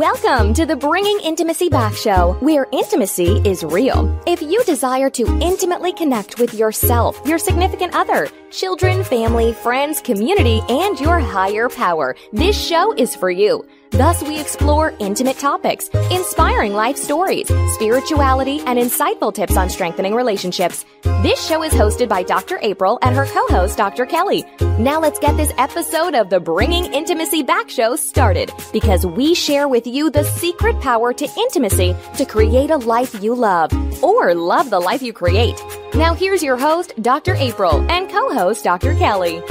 Welcome to the Bringing Intimacy Back Show, where intimacy is real. If you desire to intimately connect with yourself, your significant other, children, family, friends, community, and your higher power, this show is for you. Thus, we explore intimate topics, inspiring life stories, spirituality, and insightful tips on strengthening relationships. This show is hosted by Dr. April and her co-host, Dr. Kelly. Now let's get this episode of the Bringing Intimacy Back show started because we share with you the secret power to intimacy to create a life you love or love the life you create. Now here's your host, Dr. April, and co-host, Dr. Kelly.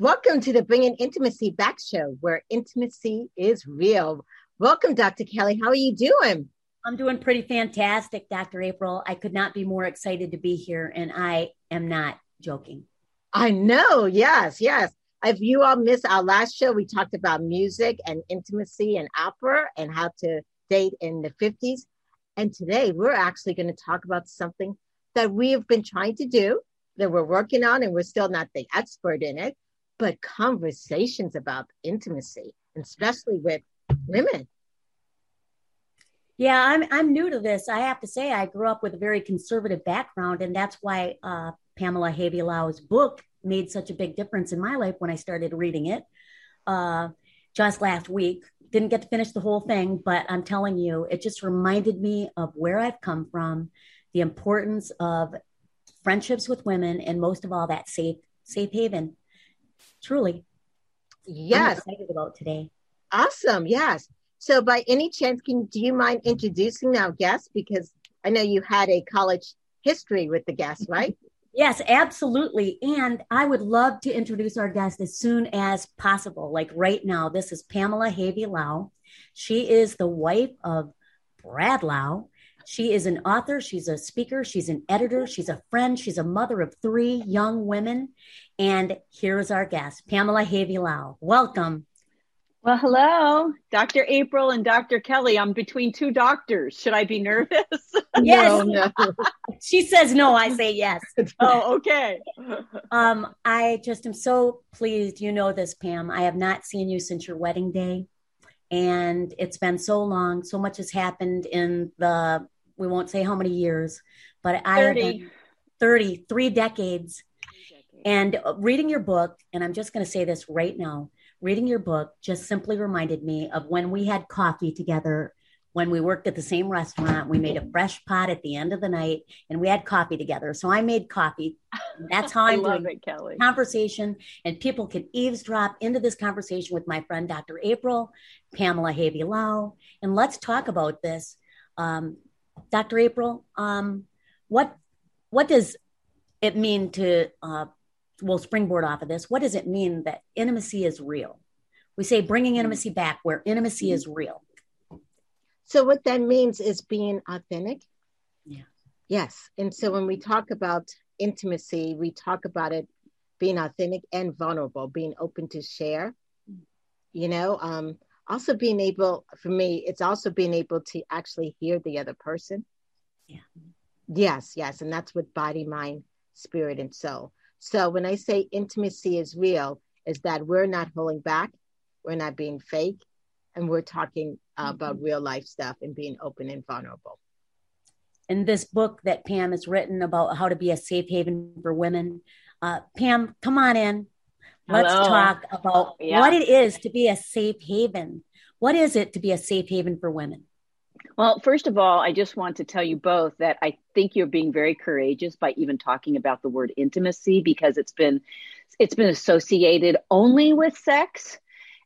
Welcome to the Bringing Intimacy Back show, where intimacy is real. Welcome, Dr. Kelly. How are you doing? I'm doing pretty fantastic, Dr. April. I could not be more excited to be here, and I am not joking. I know. Yes, yes. If you all missed our last show, we talked about music and intimacy and opera and how to date in the 50s. And today we're actually going to talk about something that we have been trying to do, that we're working on, and we're still not the expert in it but conversations about intimacy, especially with women. Yeah, I'm I'm new to this. I have to say, I grew up with a very conservative background, and that's why uh, Pamela Havey Lau's book made such a big difference in my life when I started reading it. Uh, just last week, didn't get to finish the whole thing, but I'm telling you, it just reminded me of where I've come from, the importance of friendships with women, and most of all, that safe safe haven truly. Yes. I'm excited about today. Awesome. Yes. So by any chance, can do you mind introducing our guest? Because I know you had a college history with the guest, right? Yes, absolutely. And I would love to introduce our guest as soon as possible. Like right now, this is Pamela Havey Lau. She is the wife of Brad Lau. She is an author, she's a speaker, she's an editor, she's a friend, she's a mother of three young women. And here's our guest, Pamela Havey Lau. Welcome. Well, hello, Dr. April and Dr. Kelly. I'm between two doctors. Should I be nervous? Yes. no, no. she says no. I say yes. oh, okay. um, I just am so pleased. You know this, Pam. I have not seen you since your wedding day, and it's been so long. So much has happened in the we won't say how many years, but I 30. 30, three decades. And reading your book, and I'm just going to say this right now reading your book just simply reminded me of when we had coffee together when we worked at the same restaurant. We made a fresh pot at the end of the night and we had coffee together. So I made coffee. That's how I'm doing it, Kelly. conversation. And people can eavesdrop into this conversation with my friend, Dr. April, Pamela Havey Lau. And let's talk about this. Um, Dr. April, um, what what does it mean to uh, we'll springboard off of this? What does it mean that intimacy is real? We say bringing intimacy back, where intimacy is real. So what that means is being authentic. Yeah. Yes, and so when we talk about intimacy, we talk about it being authentic and vulnerable, being open to share. You know, um, also being able for me it's also being able to actually hear the other person. Yeah. Yes yes and that's with body mind spirit and soul. So when i say intimacy is real is that we're not holding back we're not being fake and we're talking uh, mm-hmm. about real life stuff and being open and vulnerable. In this book that pam has written about how to be a safe haven for women uh, pam come on in Let's talk about yeah. what it is to be a safe haven. What is it to be a safe haven for women? Well, first of all, I just want to tell you both that I think you're being very courageous by even talking about the word intimacy because it's been it's been associated only with sex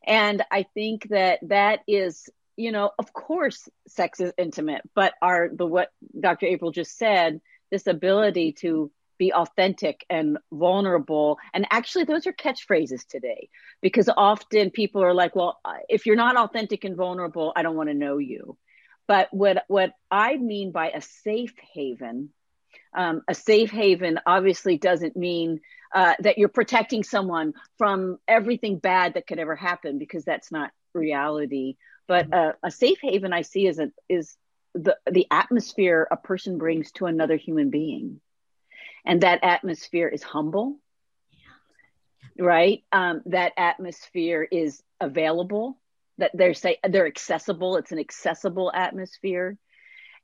and I think that that is you know, of course sex is intimate, but are the what Dr. April just said, this ability to be authentic and vulnerable. And actually, those are catchphrases today because often people are like, well, if you're not authentic and vulnerable, I don't want to know you. But what, what I mean by a safe haven, um, a safe haven obviously doesn't mean uh, that you're protecting someone from everything bad that could ever happen because that's not reality. But mm-hmm. uh, a safe haven I see is a, is the the atmosphere a person brings to another human being and that atmosphere is humble right? Um, that atmosphere is available that they're say they're accessible it's an accessible atmosphere.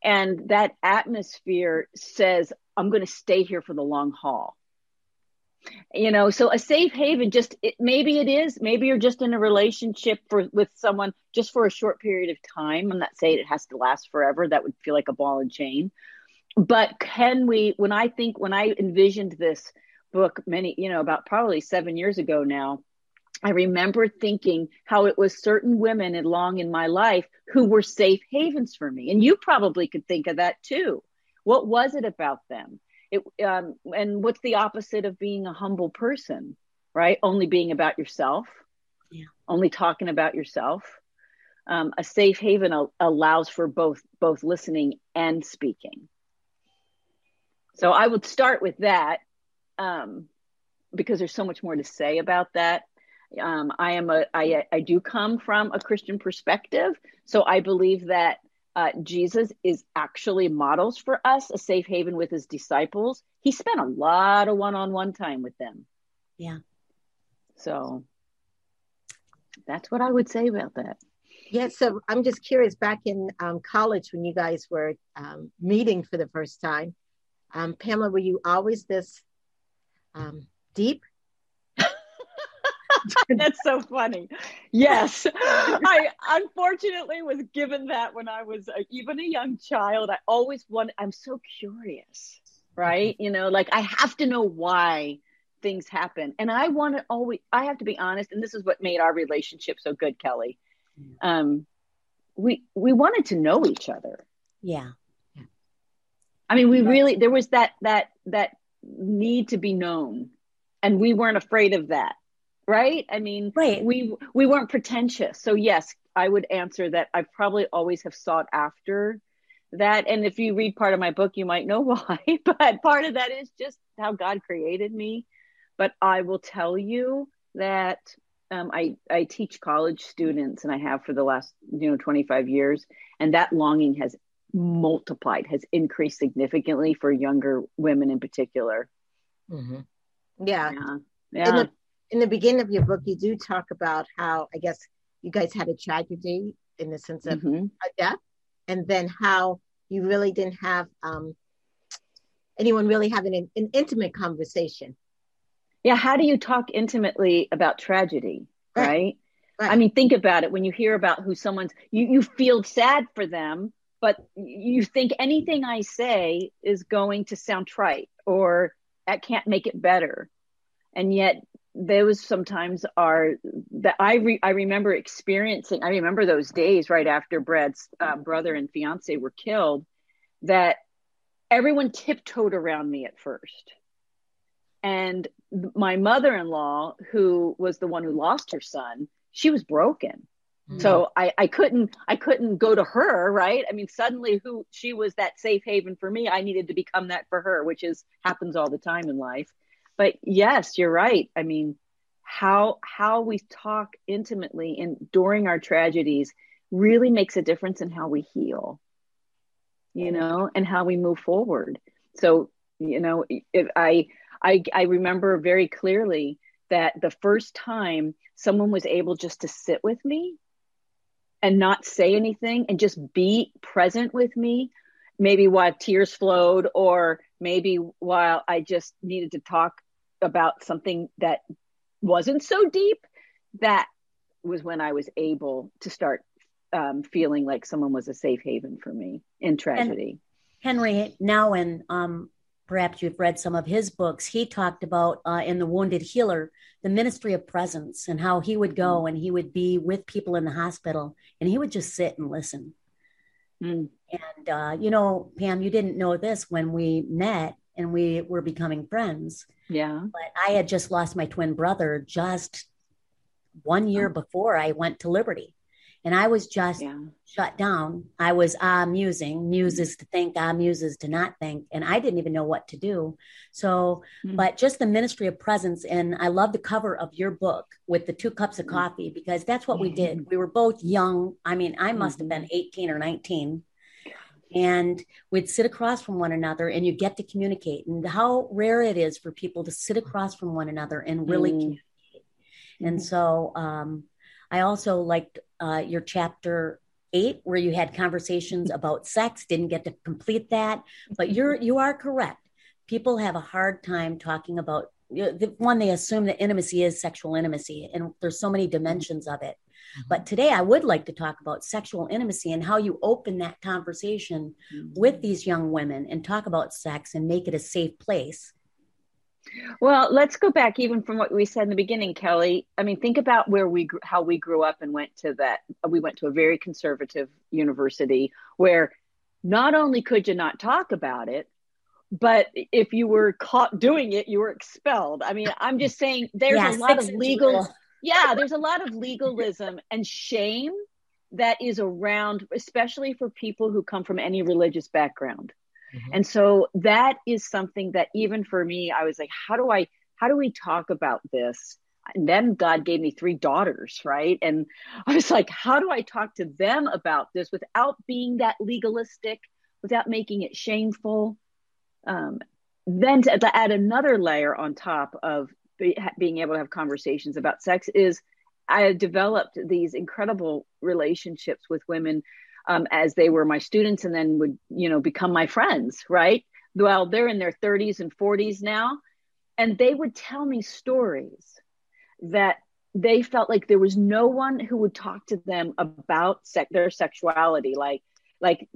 And that atmosphere says i'm going to stay here for the long haul. You know so a safe haven just it, maybe it is maybe you're just in a relationship for with someone just for a short period of time. I'm not saying it has to last forever. That would feel like a ball and chain but can we when i think when i envisioned this book many you know about probably seven years ago now I remember thinking how it was certain women along in my life who were safe havens for me. And you probably could think of that too. What was it about them? It, um, and what's the opposite of being a humble person, right? Only being about yourself, yeah. only talking about yourself. Um, a safe haven al- allows for both both listening and speaking. So I would start with that um, because there's so much more to say about that um, I am a I I do come from a Christian perspective, so I believe that uh, Jesus is actually models for us a safe haven with his disciples. He spent a lot of one-on-one time with them. Yeah. So that's what I would say about that. Yeah, so I'm just curious. Back in um, college, when you guys were um, meeting for the first time, um, Pamela, were you always this um, deep That's so funny. Yes. I unfortunately was given that when I was a, even a young child. I always wanted, I'm so curious, right? You know, like I have to know why things happen. And I want to always, I have to be honest, and this is what made our relationship so good, Kelly. Um, we, we wanted to know each other. Yeah. I mean, we really, there was that, that, that need to be known and we weren't afraid of that right? I mean right. we we weren't pretentious. So yes i would answer that i probably always have sought after that. And if you read part of my book you might know why but part of that is just how god created me. But i will tell you that um, I, I teach college students and i have for the last you know 25 years and that longing has multiplied has increased significantly for younger women in particular mm-hmm. yeah yeah, yeah in the beginning of your book, you do talk about how I guess you guys had a tragedy in the sense of mm-hmm. a death, and then how you really didn't have um, anyone really having an, an, intimate conversation. Yeah, how do you talk intimately about tragedy, right. right? right? I mean, think about it. When you hear about who someone's, you you feel sad for them, but you think anything I say is going to sound trite or that can't make it better, and yet those sometimes are that I re, I remember experiencing. I remember those days right after Brad's uh, brother and fiance were killed. That everyone tiptoed around me at first, and my mother-in-law, who was the one who lost her son, she was broken. Mm-hmm. So I, I couldn't I couldn't go to her, right? I mean, suddenly who she was that safe haven for me. I needed to become that for her, which is happens all the time in life but yes you're right i mean how how we talk intimately and during our tragedies really makes a difference in how we heal you know and how we move forward so you know if i i i remember very clearly that the first time someone was able just to sit with me and not say anything and just be present with me maybe while tears flowed or maybe while i just needed to talk about something that wasn't so deep, that was when I was able to start um, feeling like someone was a safe haven for me in tragedy. And Henry Nouwen, um, perhaps you've read some of his books. He talked about uh, in The Wounded Healer the ministry of presence and how he would go mm. and he would be with people in the hospital and he would just sit and listen. Mm. And, uh, you know, Pam, you didn't know this when we met and we were becoming friends. Yeah. But I had just lost my twin brother just one year oh. before I went to Liberty. And I was just yeah. shut down. I was ah musing, muses to think, ah muses to not think. And I didn't even know what to do. So, mm-hmm. but just the ministry of presence. And I love the cover of your book with the two cups of mm. coffee because that's what mm-hmm. we did. We were both young. I mean, I must mm-hmm. have been 18 or 19 and we'd sit across from one another and you get to communicate and how rare it is for people to sit across from one another and really mm. communicate and mm-hmm. so um, i also liked uh, your chapter eight, where you had conversations about sex. Didn't get to complete that, but you're you are correct. People have a hard time talking about you know, the one. They assume that intimacy is sexual intimacy, and there's so many dimensions of it. Mm-hmm. But today, I would like to talk about sexual intimacy and how you open that conversation mm-hmm. with these young women and talk about sex and make it a safe place well, let's go back even from what we said in the beginning, Kelly. I mean, think about where we how we grew up and went to that. We went to a very conservative university where not only could you not talk about it, but if you were caught doing it, you were expelled. I mean, I'm just saying there's a lot of legal Yeah, there's a lot of legalism and shame that is around especially for people who come from any religious background. Mm-hmm. And so that is something that even for me, I was like, how do I, how do we talk about this? And then God gave me three daughters, right? And I was like, how do I talk to them about this without being that legalistic, without making it shameful? Um, then to, add another layer on top of be, being able to have conversations about sex is I developed these incredible relationships with women um, as they were my students and then would you know become my friends right? Well they're in their 30s and 40s now and they would tell me stories that they felt like there was no one who would talk to them about their sexuality. Like like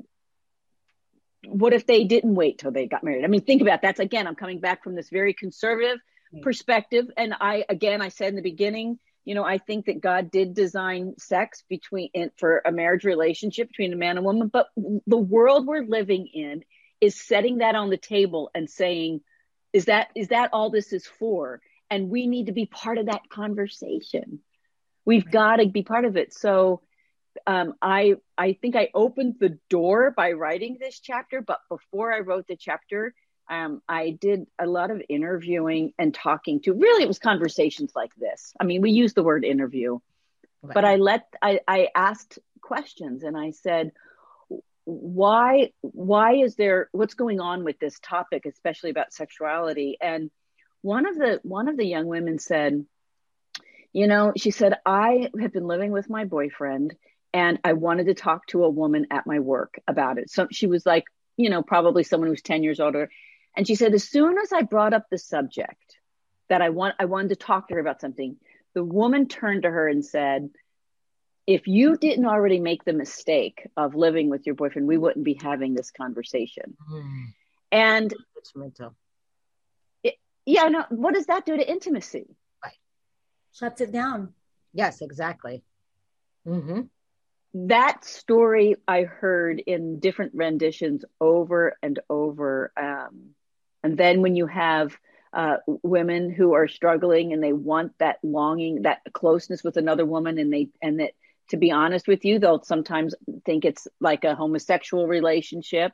what if they didn't wait till they got married? I mean think about it. that's again i'm coming back from this very conservative perspective and i again i said in the beginning you know, I think that God did design sex between in, for a marriage relationship between a man and woman, but the world we're living in is setting that on the table and saying, is that is that all this is for? And we need to be part of that conversation. We've got to be part of it. So um, I I think I opened the door by writing this chapter, but before I wrote the chapter, um, I did a lot of interviewing and talking to really it was conversations like this. I mean, we use the word interview, right. but I let I, I asked questions and I said, why why is there what's going on with this topic, especially about sexuality? And one of the one of the young women said, you know, she said, I have been living with my boyfriend and I wanted to talk to a woman at my work about it. So she was like, you know, probably someone who's 10 years older. And she said, as soon as I brought up the subject that I want, I wanted to talk to her about something, the woman turned to her and said, if you didn't already make the mistake of living with your boyfriend, we wouldn't be having this conversation. Mm. And it, yeah, no, what does that do to intimacy? Right. Shuts it down. Yes, exactly. Mm-hmm that story I heard in different renditions over and over. Um, and then when you have uh, women who are struggling and they want that longing, that closeness with another woman, and they and that to be honest with you, they'll sometimes think it's like a homosexual relationship.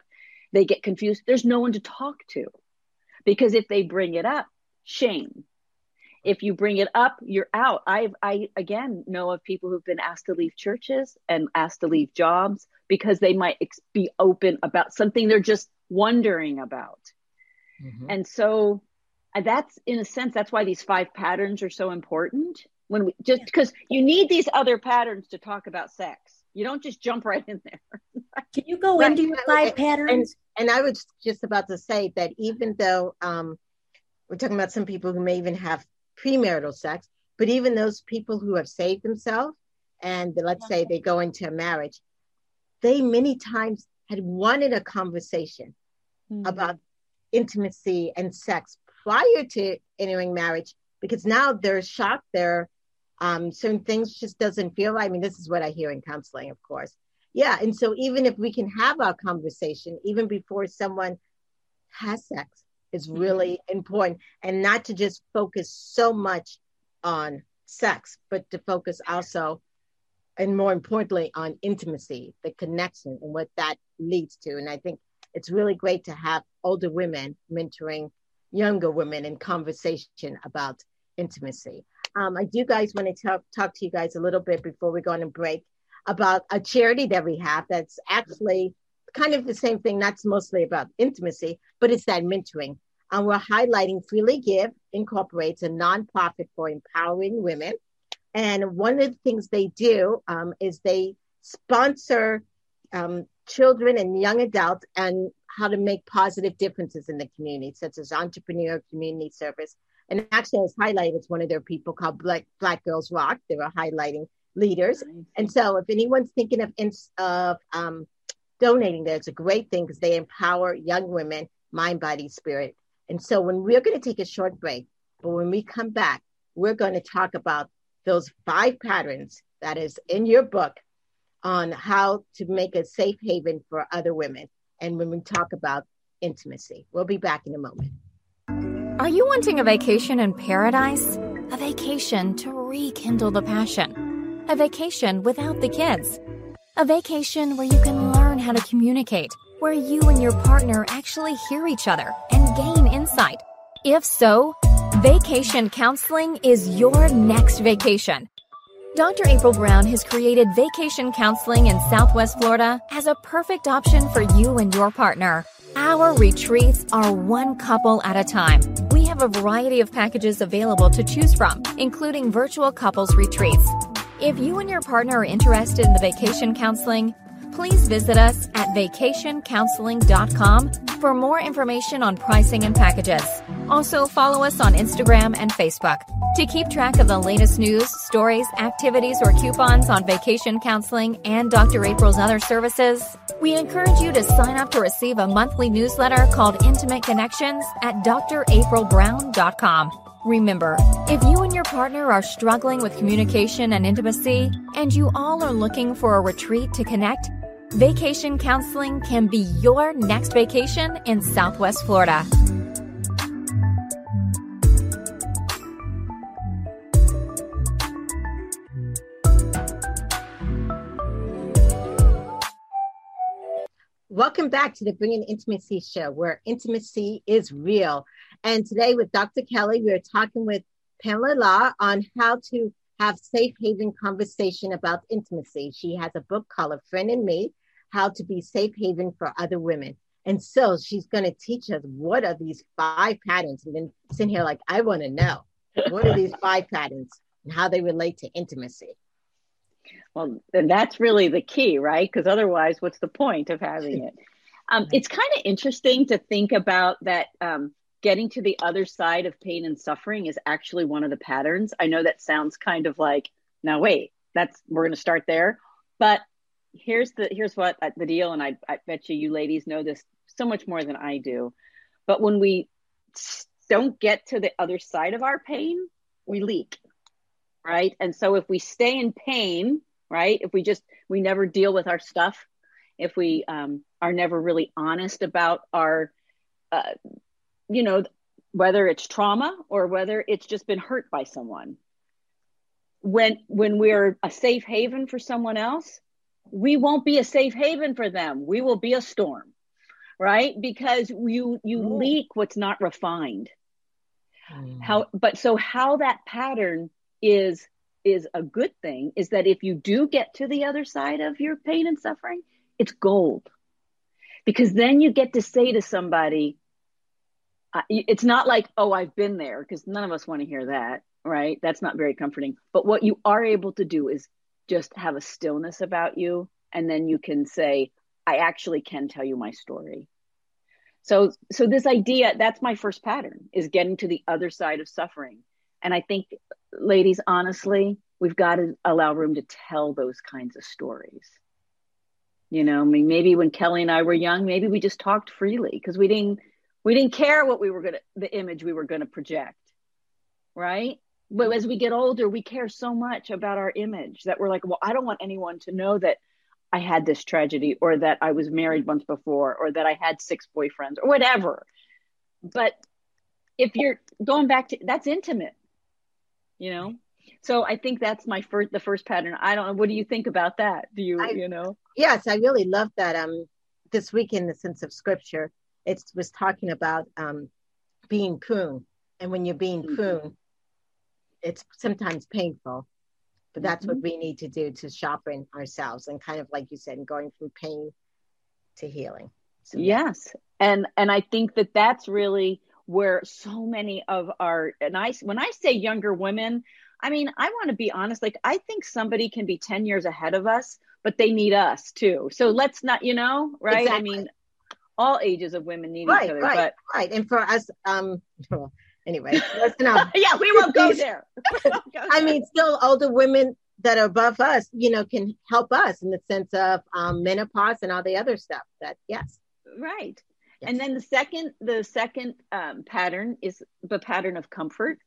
They get confused. There's no one to talk to because if they bring it up, shame. If you bring it up, you're out. I I again know of people who've been asked to leave churches and asked to leave jobs because they might be open about something they're just wondering about. Mm-hmm. And so uh, that's in a sense that's why these five patterns are so important when we just because you need these other patterns to talk about sex you don't just jump right in there can you go right. into your five and, patterns and, and, i was just about to say that even though um, we're talking about some people who may even have premarital sex but even those people who have saved themselves and let's say they go into a marriage they many times had wanted a conversation mm-hmm. about intimacy and sex prior to entering marriage because now they're shocked they're um, certain things just doesn't feel right. I mean, this is what I hear in counseling, of course. Yeah. And so even if we can have our conversation, even before someone has sex, is mm-hmm. really mm-hmm. important. And not to just focus so much on sex, but to focus also, and more importantly, on intimacy, the connection, and what that leads to. And I think it's really great to have older women mentoring younger women in conversation about intimacy. Um, I do guys want to talk, talk to you guys a little bit before we go on a break about a charity that we have that's actually kind of the same thing, not mostly about intimacy, but it's that mentoring. And we're highlighting Freely Give Incorporates a nonprofit for empowering women And one of the things they do um, is they sponsor um, children and young adults and how to make positive differences in the community, such as entrepreneur community service. And actually, I was highlighted as one of their people called Black, Black Girls Rock. They were highlighting leaders. And so, if anyone's thinking of, of um, donating there, it's a great thing because they empower young women, mind, body, spirit. And so, when we're going to take a short break, but when we come back, we're going to talk about those five patterns that is in your book on how to make a safe haven for other women. And when we talk about intimacy, we'll be back in a moment. Are you wanting a vacation in paradise? A vacation to rekindle the passion? A vacation without the kids? A vacation where you can learn how to communicate, where you and your partner actually hear each other and gain insight? If so, Vacation counseling is your next vacation. Dr. April Brown has created vacation counseling in Southwest Florida as a perfect option for you and your partner. Our retreats are one couple at a time. We have a variety of packages available to choose from, including virtual couples retreats. If you and your partner are interested in the vacation counseling, please visit us at vacationcounseling.com for more information on pricing and packages. Also, follow us on Instagram and Facebook. To keep track of the latest news, stories, activities, or coupons on vacation counseling and Dr. April's other services, we encourage you to sign up to receive a monthly newsletter called Intimate Connections at draprilbrown.com. Remember, if you and your partner are struggling with communication and intimacy, and you all are looking for a retreat to connect, vacation counseling can be your next vacation in Southwest Florida. Welcome back to the Bringing Intimacy Show, where intimacy is real. And today, with Dr. Kelly, we are talking with Pamela Lau on how to have safe haven conversation about intimacy. She has a book called A Friend in Me How to Be Safe Haven for Other Women. And so she's going to teach us what are these five patterns. And then sitting here like, I want to know what are these five patterns and how they relate to intimacy. Well, then that's really the key, right? Because otherwise, what's the point of having it? Um, it's kind of interesting to think about that um, getting to the other side of pain and suffering is actually one of the patterns. I know that sounds kind of like, now wait, that's we're going to start there, but here's the here's what uh, the deal, and I, I bet you you ladies know this so much more than I do. But when we don't get to the other side of our pain, we leak, right? And so if we stay in pain, right? If we just, we never deal with our stuff, if we um, are never really honest about our, uh, you know, whether it's trauma or whether it's just been hurt by someone. When when we're a safe haven for someone else, we won't be a safe haven for them. We will be a storm, right? Because you you Ooh. leak what's not refined. Mm. How but so how that pattern is is a good thing is that if you do get to the other side of your pain and suffering, it's gold. Because then you get to say to somebody, uh, it's not like, oh, I've been there, because none of us want to hear that, right? That's not very comforting. But what you are able to do is just have a stillness about you. And then you can say, I actually can tell you my story. So, so this idea, that's my first pattern is getting to the other side of suffering. And I think ladies, honestly, we've got to allow room to tell those kinds of stories. You know, I mean, maybe when Kelly and I were young, maybe we just talked freely because we didn't we didn't care what we were gonna the image we were gonna project, right? But as we get older, we care so much about our image that we're like, well, I don't want anyone to know that I had this tragedy or that I was married once before or that I had six boyfriends or whatever. But if you're going back to that's intimate you know? So i think that's my first the first pattern. I don't know what do you think about that? Do you I, you know? Yes i really love that um this week in the sense of scripture it was talking about um being pruned and when you're being mm-hmm. pruned it's sometimes painful. But that's mm-hmm. what we need to do to sharpen ourselves and kind of like you said going from pain to healing. So, yes. And and i think that that's really where so many of our and I when I say younger women, I mean, I want to be honest. Like, I think somebody can be 10 years ahead of us, but they need us too. So let's not, you know, right? Exactly. I mean, all ages of women need right, each other. Right, but... right. And for us, um, anyway, let's not. yeah, we won't go there. I mean, still older women that are above us, you know, can help us in the sense of um, menopause and all the other stuff. That yes, right. And then the second, the second um, pattern is the pattern of comfort,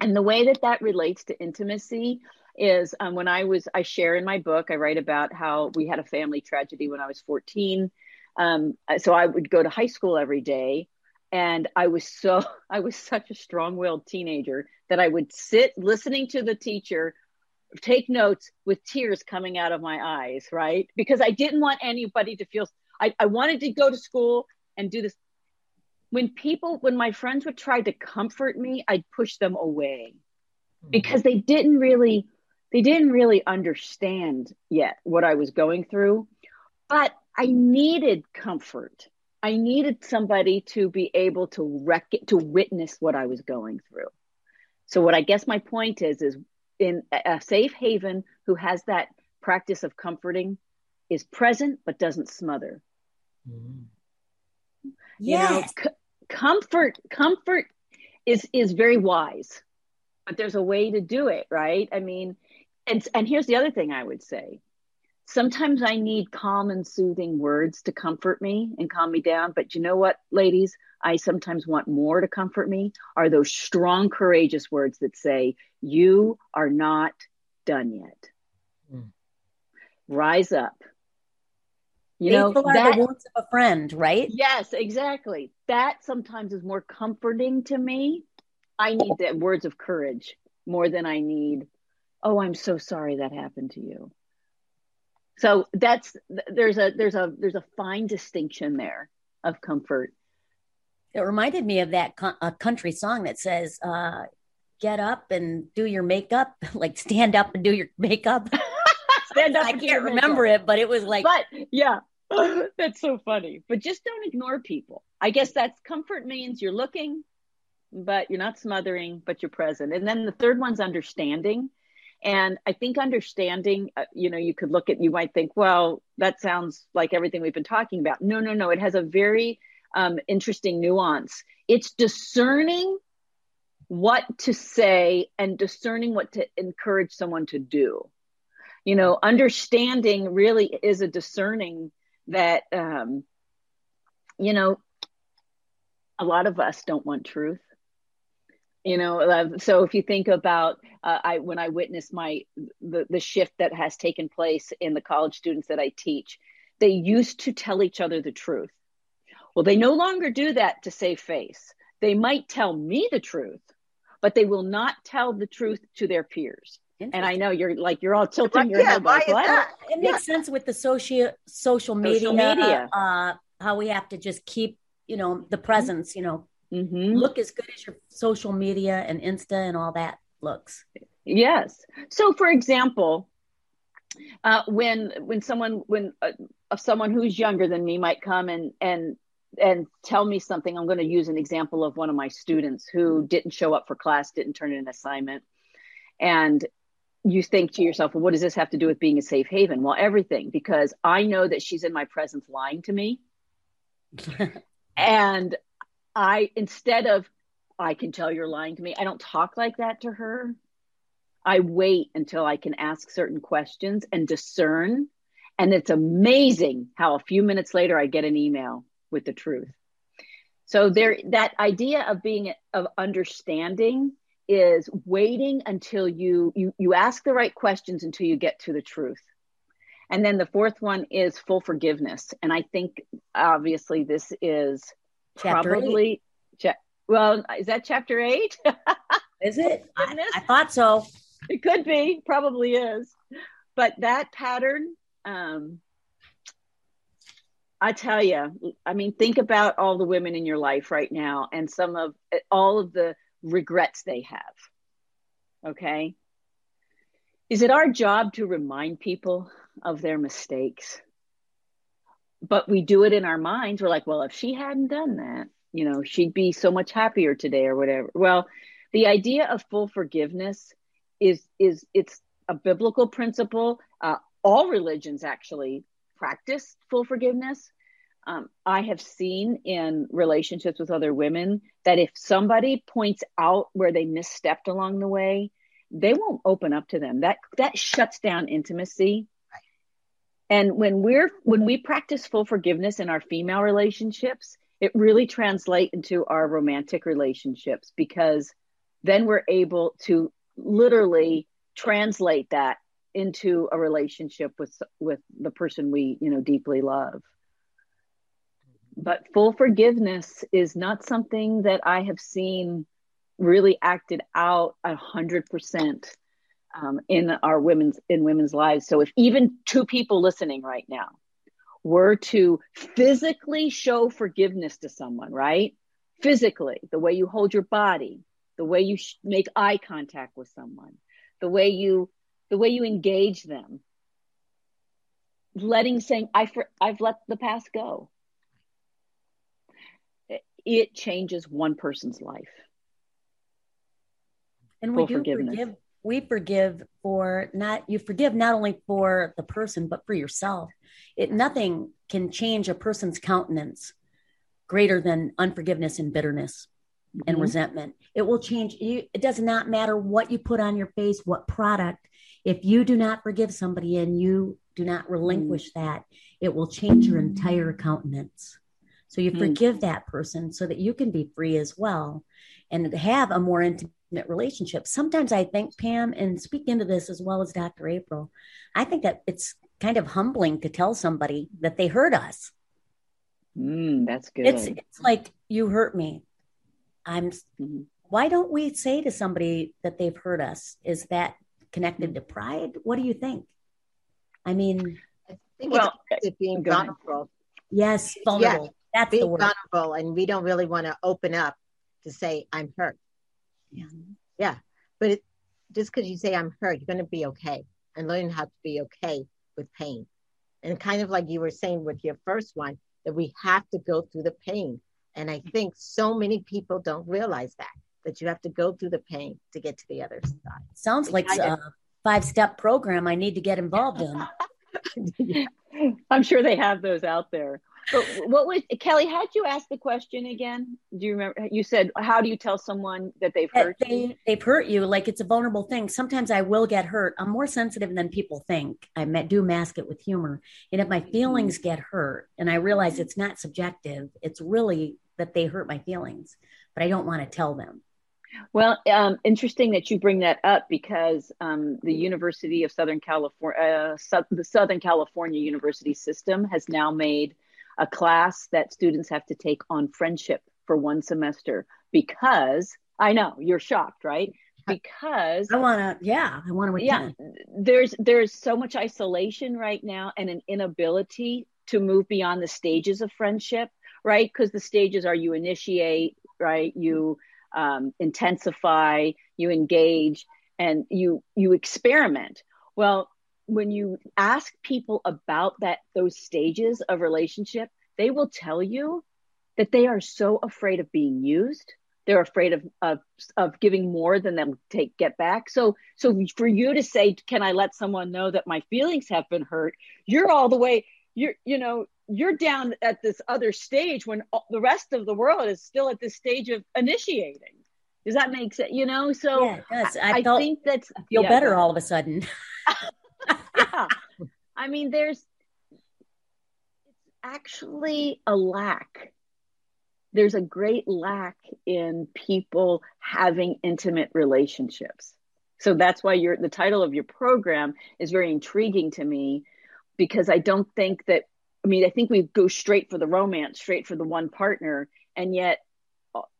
and the way that that relates to intimacy is um, when I was, I share in my book, I write about how we had a family tragedy when I was 14. Um, so I would go to high school every day, and I was so, I was such a strong-willed teenager that I would sit listening to the teacher take notes with tears coming out of my eyes, right? Because I didn't want anybody to feel, I, I wanted to go to school and do this. When people, when my friends would try to comfort me, I'd push them away mm-hmm. because they didn't really, they didn't really understand yet what I was going through. But I needed comfort. I needed somebody to be able to rec- to witness what I was going through. So what I guess my point is is in a safe haven who has that practice of comforting is present but doesn't smother. Mm. Yes. You know, c- comfort comfort is is very wise. But there's a way to do it, right? I mean, and and here's the other thing I would say. Sometimes I need calm and soothing words to comfort me and calm me down, but you know what, ladies? I sometimes want more to comfort me are those strong, courageous words that say, You are not done yet. Mm. Rise up. You Faithful know, that, the words of a friend, right? Yes, exactly. That sometimes is more comforting to me. I need that words of courage more than I need, oh, I'm so sorry that happened to you. So that's there's a there's a there's a fine distinction there of comfort it reminded me of that co- a country song that says, uh, "Get up and do your makeup, like stand up and do your makeup." stand up. I can't remember it, but it was like, but yeah, that's so funny. But just don't ignore people. I guess that's comfort means you're looking, but you're not smothering, but you're present. And then the third one's understanding. And I think understanding, uh, you know, you could look at, you might think, well, that sounds like everything we've been talking about. No, no, no. It has a very um, interesting nuance. It's discerning what to say and discerning what to encourage someone to do. You know, understanding really is a discerning that, um, you know, a lot of us don't want truth. You know, uh, so if you think about uh, I when I witnessed my the the shift that has taken place in the college students that I teach, they used to tell each other the truth well, they no longer do that to save face. They might tell me the truth, but they will not tell the truth to their peers. And I know you're like you're all tilting your yeah, head like what? It makes yeah. sense with the social social media, social media. Uh, how we have to just keep you know the presence. You know, mm-hmm. look as good as your social media and Insta and all that looks. Yes. So, for example, uh, when when someone when uh, someone who's younger than me might come and and and tell me something. I'm going to use an example of one of my students who didn't show up for class, didn't turn in an assignment. And you think to yourself, well, what does this have to do with being a safe haven? Well, everything, because I know that she's in my presence lying to me. and I, instead of, I can tell you're lying to me, I don't talk like that to her. I wait until I can ask certain questions and discern. And it's amazing how a few minutes later I get an email with the truth. So there, that idea of being of understanding is waiting until you you you ask the right questions until you get to the truth. And then the fourth one is full forgiveness. And I think obviously this is chapter probably cha- well, is that chapter eight? is it? I, I, thought so. It could be, probably is. But that pattern um, I tell you, I mean, think about all the women in your life right now and some of all of the regrets they have. Okay. Is it our job to remind people of their mistakes? But we do it in our minds. We're like, well, if she hadn't done that, you know, she'd be so much happier today or whatever. Well, the idea of full forgiveness is is it's a biblical principle. Uh, all religions actually practice full forgiveness. Um, I have seen in relationships with other women that if somebody points out where they misstepped along the way, they won't open up to them. That that shuts down intimacy. And when we're when we practice full forgiveness in our female relationships, it really translates into our romantic relationships because then we're able to literally translate that into a relationship with with the person we you know deeply love but full forgiveness is not something that i have seen really acted out a hundred percent um, in our women's in women's lives. So if even two people listening right now were to physically show forgiveness to someone right? Physically the way you hold your body the way you sh- make eye contact with someone the way you the way you engage them letting saying i for, i've let the past go it changes one person's life. And we do forgive we forgive for not you forgive not only for the person but for yourself. It nothing can change a person's countenance greater than unforgiveness and bitterness mm-hmm. and resentment. It will change you it does not matter what you put on your face what product. If you do not forgive somebody and you do not relinquish mm. that it will change your entire countenance so you mm. forgive that person so that you can be free as well and have a more intimate relationship. Sometimes I think, Pam, and speak into this as well as Dr. April, I think that it's kind of humbling to tell somebody that they hurt us. Mm, that's good. It's it's like you hurt me. I'm. Mm-hmm. Why don't we say to somebody that they've hurt us? Is that connected to pride? What do you think? I mean, I think well, it's being vulnerable. Yes, vulnerable. Yes, That's being the word. vulnerable, and we don't really want to open up to say I'm hurt. Yeah. Yeah. But it, just because you say I'm hurt, you're going to be okay and learn how to be okay with pain. And kind of like you were saying with your first one, that we have to go through the pain. And I think so many people don't realize that, that you have to go through the pain to get to the other side. Sounds like a uh, five step program I need to get involved in. I'm sure they have those out there. But what was Kelly? How'd you ask the question again? Do you remember? You said, "How do you tell someone that they've hurt they, you?" They've hurt you. Like it's a vulnerable thing. Sometimes I will get hurt. I'm more sensitive than people think. I do mask it with humor. And if my feelings mm-hmm. get hurt, and I realize it's not subjective, it's really that they hurt my feelings, but I don't want to tell them. Well, um, interesting that you bring that up because um, the University of Southern California, uh, the Southern California University system has now made a class that students have to take on friendship for one semester because I know you're shocked, right? Because I want to, yeah, I want to. Yeah, there's there's so much isolation right now and an inability to move beyond the stages of friendship, right? Because the stages are you initiate, right? You um, intensify, you engage, and you you experiment. Well, when you ask people about that those stages of relationship they will tell you that they are so afraid of being used. They're afraid of of, of giving more than they'll take get back. So so for you to say can i let someone know that my feelings have been hurt? You're all the way you're you know you're down at this other stage when the rest of the world is still at this stage of initiating. Does that make sense you know? So yeah, I, I, I think that's I feel yeah, better all of a sudden yeah. I mean, there's it's actually a lack. There's a great lack in people having intimate relationships. So that's why your the title of your program is very intriguing to me because I don't think that I mean, I think we go straight for the romance, straight for the one partner, and yet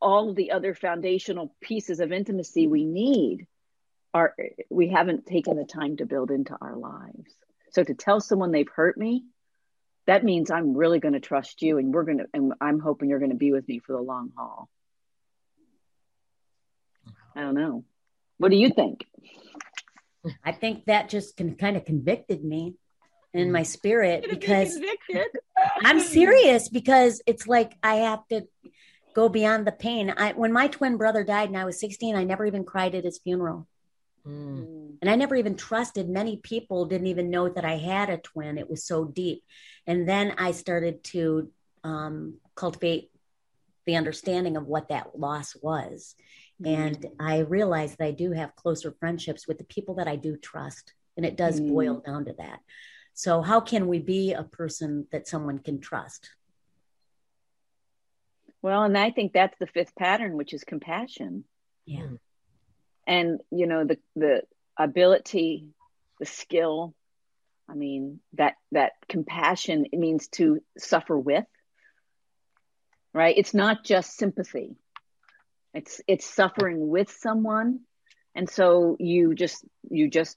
all the other foundational pieces of intimacy we need are we haven't taken the time to build into our lives. So to tell someone they've hurt me, that means I'm really going to trust you and we're going to and I'm hoping you're going to be with me for the long haul. I don't know. What do you think? I think that just can kind of convicted me in my spirit because I'm serious because it's like I have to go beyond the pain. I when my twin brother died and I was 16, I never even cried at his funeral. Mm. And I never even trusted many people didn't even know that I had a twin. It was so deep. And then I started to um, cultivate the understanding of what that loss was. Mm. And I realized that I do have closer friendships with the people that I do trust. And it does mm. boil down to that. So, how can we be a person that someone can trust? Well, and I think that's the fifth pattern, which is compassion. Yeah. And, you know, the, the ability, the skill, I mean, that, that compassion it means to suffer with, right? It's not just sympathy. It's, it's suffering with someone. And so you just, you just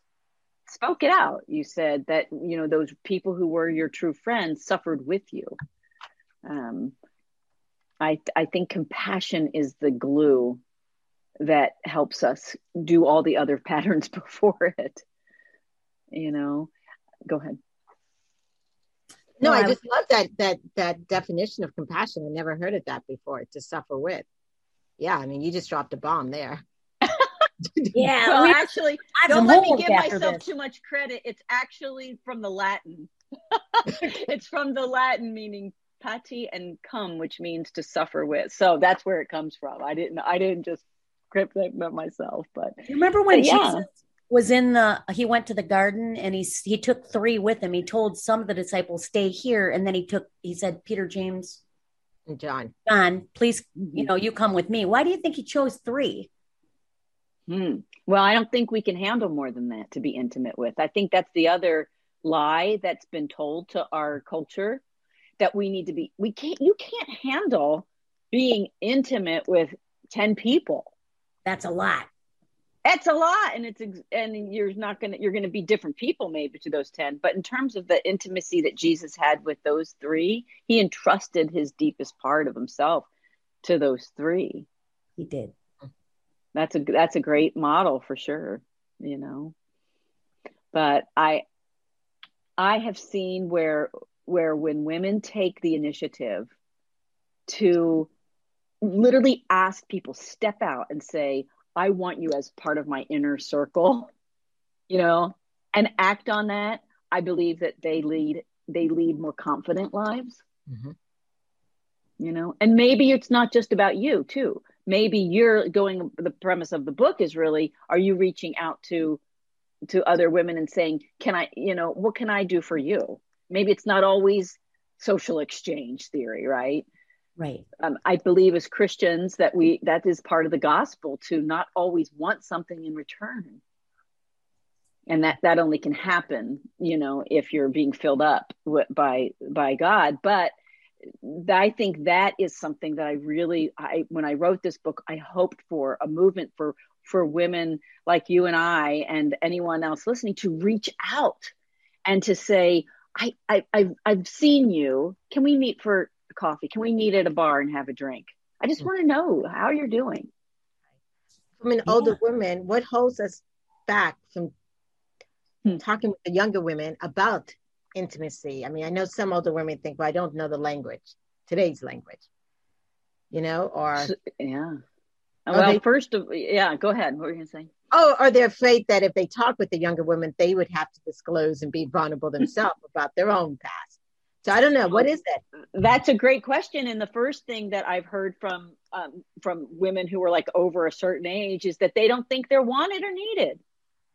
spoke it out. You said that, you know, those people who were your true friends suffered with you. Um, I, I think compassion is the glue that helps us do all the other patterns before it. You know, go ahead. No, I just love that that that definition of compassion. I never heard of that before. To suffer with. Yeah, I mean, you just dropped a bomb there. yeah, well, we, actually, don't let me give myself this. too much credit. It's actually from the Latin. it's from the Latin meaning pati and come, which means to suffer with. So that's where it comes from. I didn't I didn't just script it myself, but you remember when yeah. Jesus was in the he went to the garden and he he took three with him. He told some of the disciples stay here, and then he took he said Peter, James, and John, John, please, you know, you come with me. Why do you think he chose three? Hmm. Well, I don't think we can handle more than that to be intimate with. I think that's the other lie that's been told to our culture that we need to be we can't you can't handle being intimate with 10 people that's a lot. It's a lot and it's and you're not gonna you're gonna be different people maybe to those 10 but in terms of the intimacy that jesus had with those three he entrusted his deepest part of himself to those three. He did. That's a that's a great model for sure you know? But i i have seen where where when women take the initiative to literally ask people step out and say i want you as part of my inner circle you know and act on that i believe that they lead they lead more confident lives mm-hmm. you know and maybe it's not just about you too maybe you're going the premise of the book is really are you reaching out to to other women and saying can i you know what can i do for you maybe it's not always social exchange theory, right? Right. Um, I believe as Christians that we that is part of the gospel to not always want something in return, and that that only can happen, you know, if you're being filled up by by God. But I think that is something that I really, I when I wrote this book, I hoped for a movement for for women like you and I and anyone else listening to reach out and to say, I, I I've I've seen you. Can we meet for coffee? Can we meet at a bar and have a drink? I just want to know how you're doing. From an older woman, what holds us back from hmm. talking with the younger women about intimacy? I mean, I know some older women think, well, I don't know the language, today's language, you know, or yeah. Well, they, first of yeah, go ahead. What were you gonna say? oh, are they afraid that if they talk with the younger women, they would have to disclose and be vulnerable themselves about their own past? So I don't know. What is that? That's a great question. And the first thing that I've heard from um, from women who are like over a certain age is that they don't think they're wanted or needed.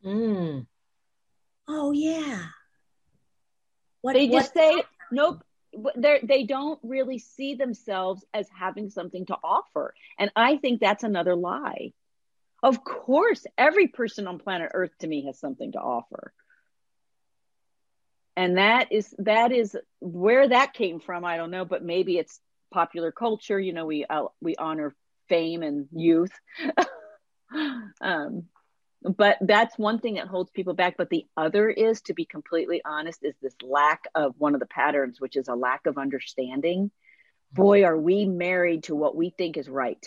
Mm. Oh yeah. What, they just say nope. They they don't really see themselves as having something to offer, and I think that's another lie. Of course, every person on planet Earth to me has something to offer. And that is that is where that came from. I don't know, but maybe it's popular culture. You know, we uh, we honor fame and youth. um, but that's one thing that holds people back. But the other is, to be completely honest, is this lack of one of the patterns, which is a lack of understanding. Boy, are we married to what we think is right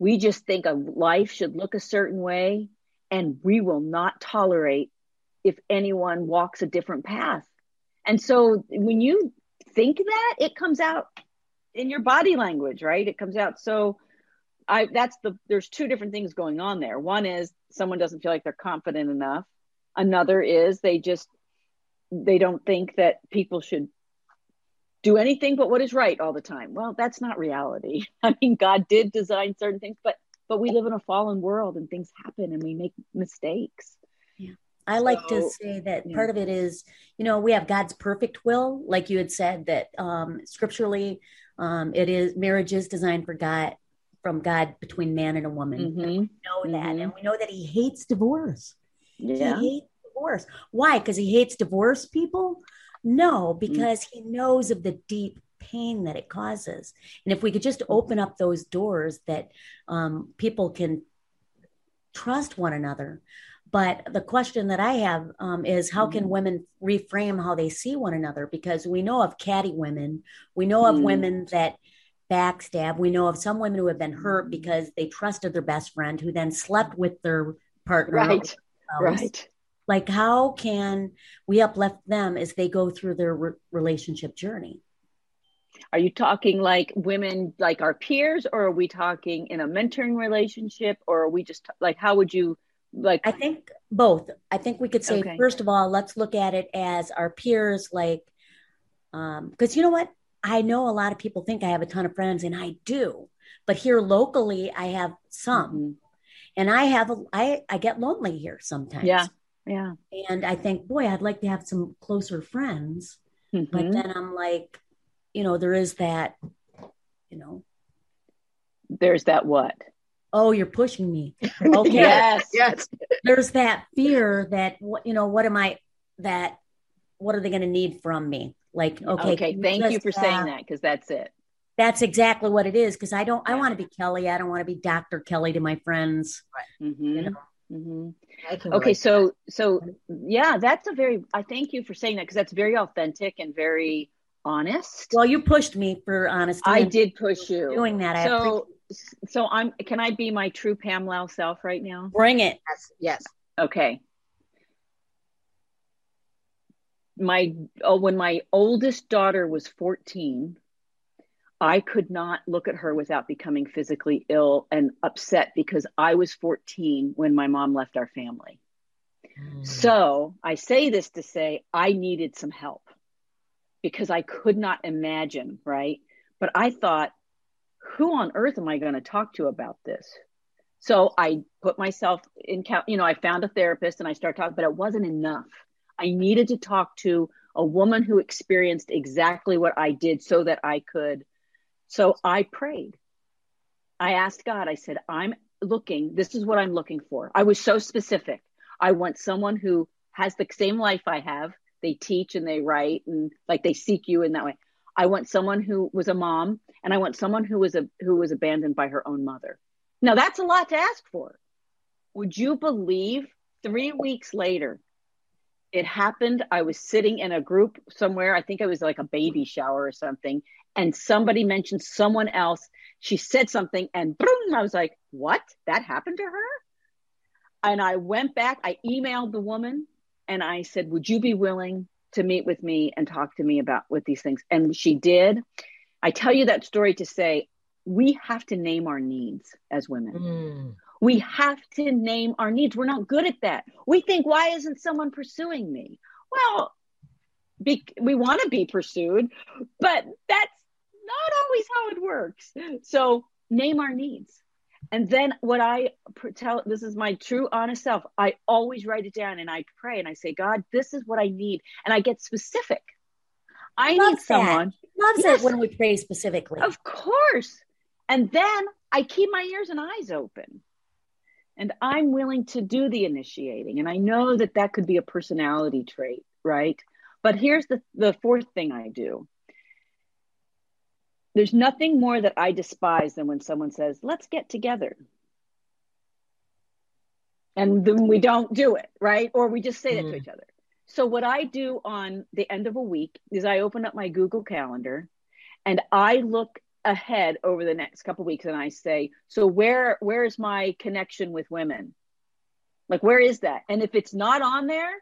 we just think a life should look a certain way, and we will not tolerate if anyone walks a different path. And so when you think that, it comes out in your body language, right? It comes out. So I that's the there's two different things going on there. One is someone doesn't feel like they're confident enough. Another is they just they don't think that people should do anything but what is right all the time. Well, that's not reality. I mean, God did design certain things, but but we live in a fallen world and things happen and we make mistakes. I like so, to say that yeah. part of it is, you know, we have God's perfect will, like you had said that um, scripturally, um, it is marriage is designed for God from God between man and a woman. Mm-hmm. we know mm-hmm. that, and we know that He hates divorce. Yeah. He hates divorce. Why? Because He hates divorce people. No, mm. because mm-hmm. He knows of the deep pain that it causes. And if we could just open up those doors that um, people can trust one another. But the question that I have um, is how can mm-hmm. women reframe how they see one another? Because we know of catty women, we know of mm. women that backstab, we know of some women who have been hurt because they trusted their best friend who then slept with their partner. Right. Right. Like, how can we uplift them as they go through their re- relationship journey? Are you talking like women, like our peers, or are we talking in a mentoring relationship, or are we just like, how would you like? I think both. I think we could say, okay. first of all, let's look at it as our peers, like, um, because you know what? I know a lot of people think I have a ton of friends, and I do, but here locally, I have some. Mm-hmm. And I have a, I, I get lonely here sometimes. Yeah. Yeah. And I think, boy, I'd like to have some closer friends. Mm-hmm. But then I'm like, you know, there is that, you know. There's that what? Oh, you're pushing me. Okay. yes. Yes. There's that fear that what you know, what am I that what are they going to need from me? Like, okay. Okay. Thank just, you for saying uh, that because that's it. That's exactly what it is. Because I don't, yeah. I want to be Kelly. I don't want to be Dr. Kelly to my friends. Right. Mm-hmm. You know? Mm-hmm. Okay, so so yeah, that's a very. I thank you for saying that because that's very authentic and very honest. Well, you pushed me for honesty. I did push you doing that. So, so I'm. Can I be my true Pam Lau self right now? Bring it. Yes. Yes. Okay. My oh, when my oldest daughter was 14, I could not look at her without becoming physically ill and upset because I was 14 when my mom left our family. Mm. So I say this to say I needed some help because I could not imagine, right? But I thought, who on earth am I going to talk to about this? So I put myself in, you know, I found a therapist and I started talking, but it wasn't enough. I needed to talk to a woman who experienced exactly what I did so that I could. So I prayed. I asked God, I said, I'm looking, this is what I'm looking for. I was so specific. I want someone who has the same life I have, they teach and they write and like they seek you in that way. I want someone who was a mom and I want someone who was a who was abandoned by her own mother. Now that's a lot to ask for. Would you believe 3 weeks later it happened I was sitting in a group somewhere I think it was like a baby shower or something and somebody mentioned someone else she said something and boom I was like what that happened to her and I went back I emailed the woman and I said, Would you be willing to meet with me and talk to me about with these things? And she did. I tell you that story to say we have to name our needs as women. Mm. We have to name our needs. We're not good at that. We think, why isn't someone pursuing me? Well, be, we want to be pursued, but that's not always how it works. So name our needs. And then what I tell, this is my true honest self. I always write it down and I pray and I say, God, this is what I need. And I get specific. I Love need someone. Loves yes, it when we pray specifically. Of course. And then I keep my ears and eyes open. And I'm willing to do the initiating. And I know that that could be a personality trait, right? But here's the, the fourth thing I do there's nothing more that I despise than when someone says, let's get together. And then we don't do it, right? Or we just say that mm. to each other. So, what I do on the end of a week is I open up my Google Calendar and I look ahead over the next couple weeks and I say, so where where is my connection with women? Like where is that? And if it's not on there.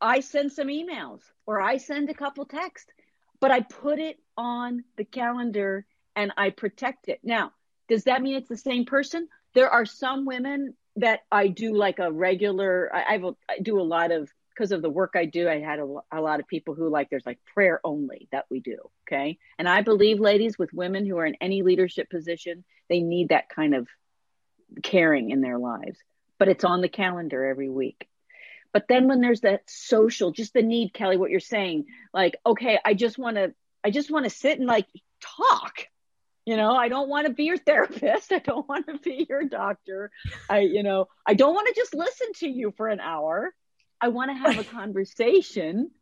I send some emails or I send a couple texts, but I put it on the calendar and I protect it. Now, Does that mean it's the same person? There are some women that I do like a regular, I, I've, I do a lot of, because of the work I do, I had a, a lot of people who like, there's like prayer only that we do. Okay. And I believe, ladies, with women who are in any leadership position, they need that kind of caring in their lives. But it's on the calendar every week. But then when there's that social, just the need, Kelly, what you're saying, like, okay, I just want to, I just want to sit and like talk. You know, I don't want to be your therapist. I don't want to be your doctor. I, you know, I don't want to just listen to you for an hour. I want to have a conversation.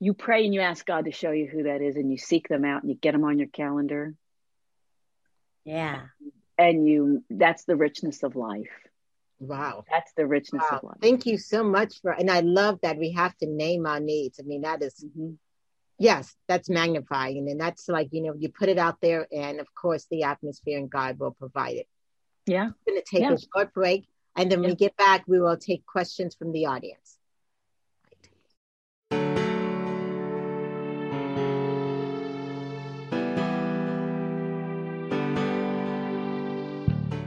You pray and you ask God to show you who that is and you seek them out and you get them on your calendar. Yeah. And you, that's the richness of life. Wow. That's the richness wow. of life. Thank you so much for, and I love that we have to name our needs. I mean, that is, mm-hmm. yes, that's magnifying. And that's like, you know, you put it out there, and of course, the atmosphere and God will provide it. Yeah. We're going to take Yeah. a short break. And then when Yeah. we get back, we will take questions from the audience.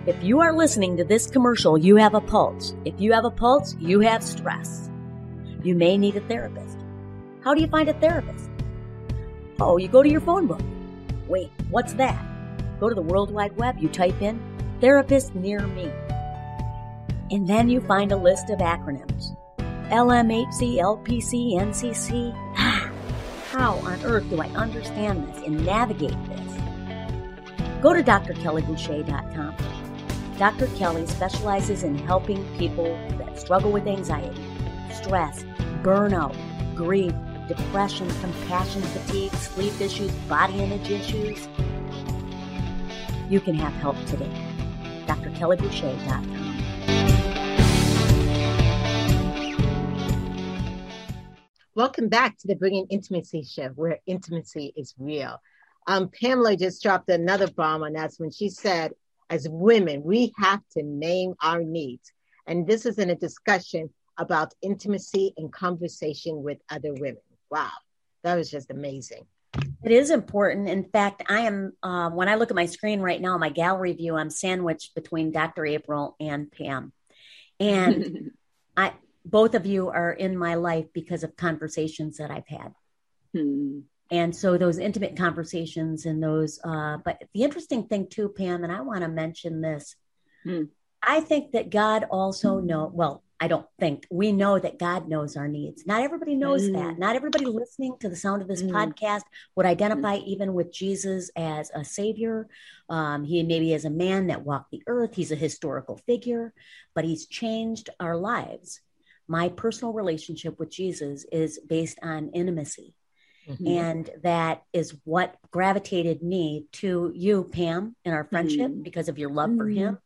If you are listening to this commercial, you have a pulse. If you have a pulse, you have stress. You may need a therapist. How do you find a therapist? Oh, you go to your phone book. Wait, what's that? Go to the World Wide Web, you type in therapist near me. And then you find a list of acronyms. LMHC, LPC, NCC. How on earth do I understand this and navigate this? Go to drkellyboucher.com. Dr. Kelly specializes in helping people that struggle with anxiety, stress, burnout, grief, depression, compassion fatigue, sleep issues, body image issues. You can have help today. drkellyboucher.com. Welcome back to the Bringing Intimacy Show, where intimacy is real. Um, Pamela just dropped another bomb on us when she said, as women, we have to name our needs. And this is in a discussion about intimacy and conversation with other women. Wow, that was just amazing. It is important. In fact, I am, uh, when I look at my screen right now, my gallery view, I'm sandwiched between Dr. April and Pam. And I, both of you are in my life because of conversations that I've had. Hmm. And so those intimate conversations and those, uh, but the interesting thing too, Pam, and I want to mention this. Hmm. I think that God also know, well, I don't think we know that God knows our needs. Not everybody knows Mm. that. Not everybody listening to the sound of this Mm. podcast would identify even with Jesus as a savior. Um, he maybe is a man that walked the earth. He's a historical figure, but he's changed our lives. My personal relationship with Jesus is based on intimacy. Mhm. And that is what gravitated me to you, Pam, in our friendship Mhm. because of your love for Mhm. him.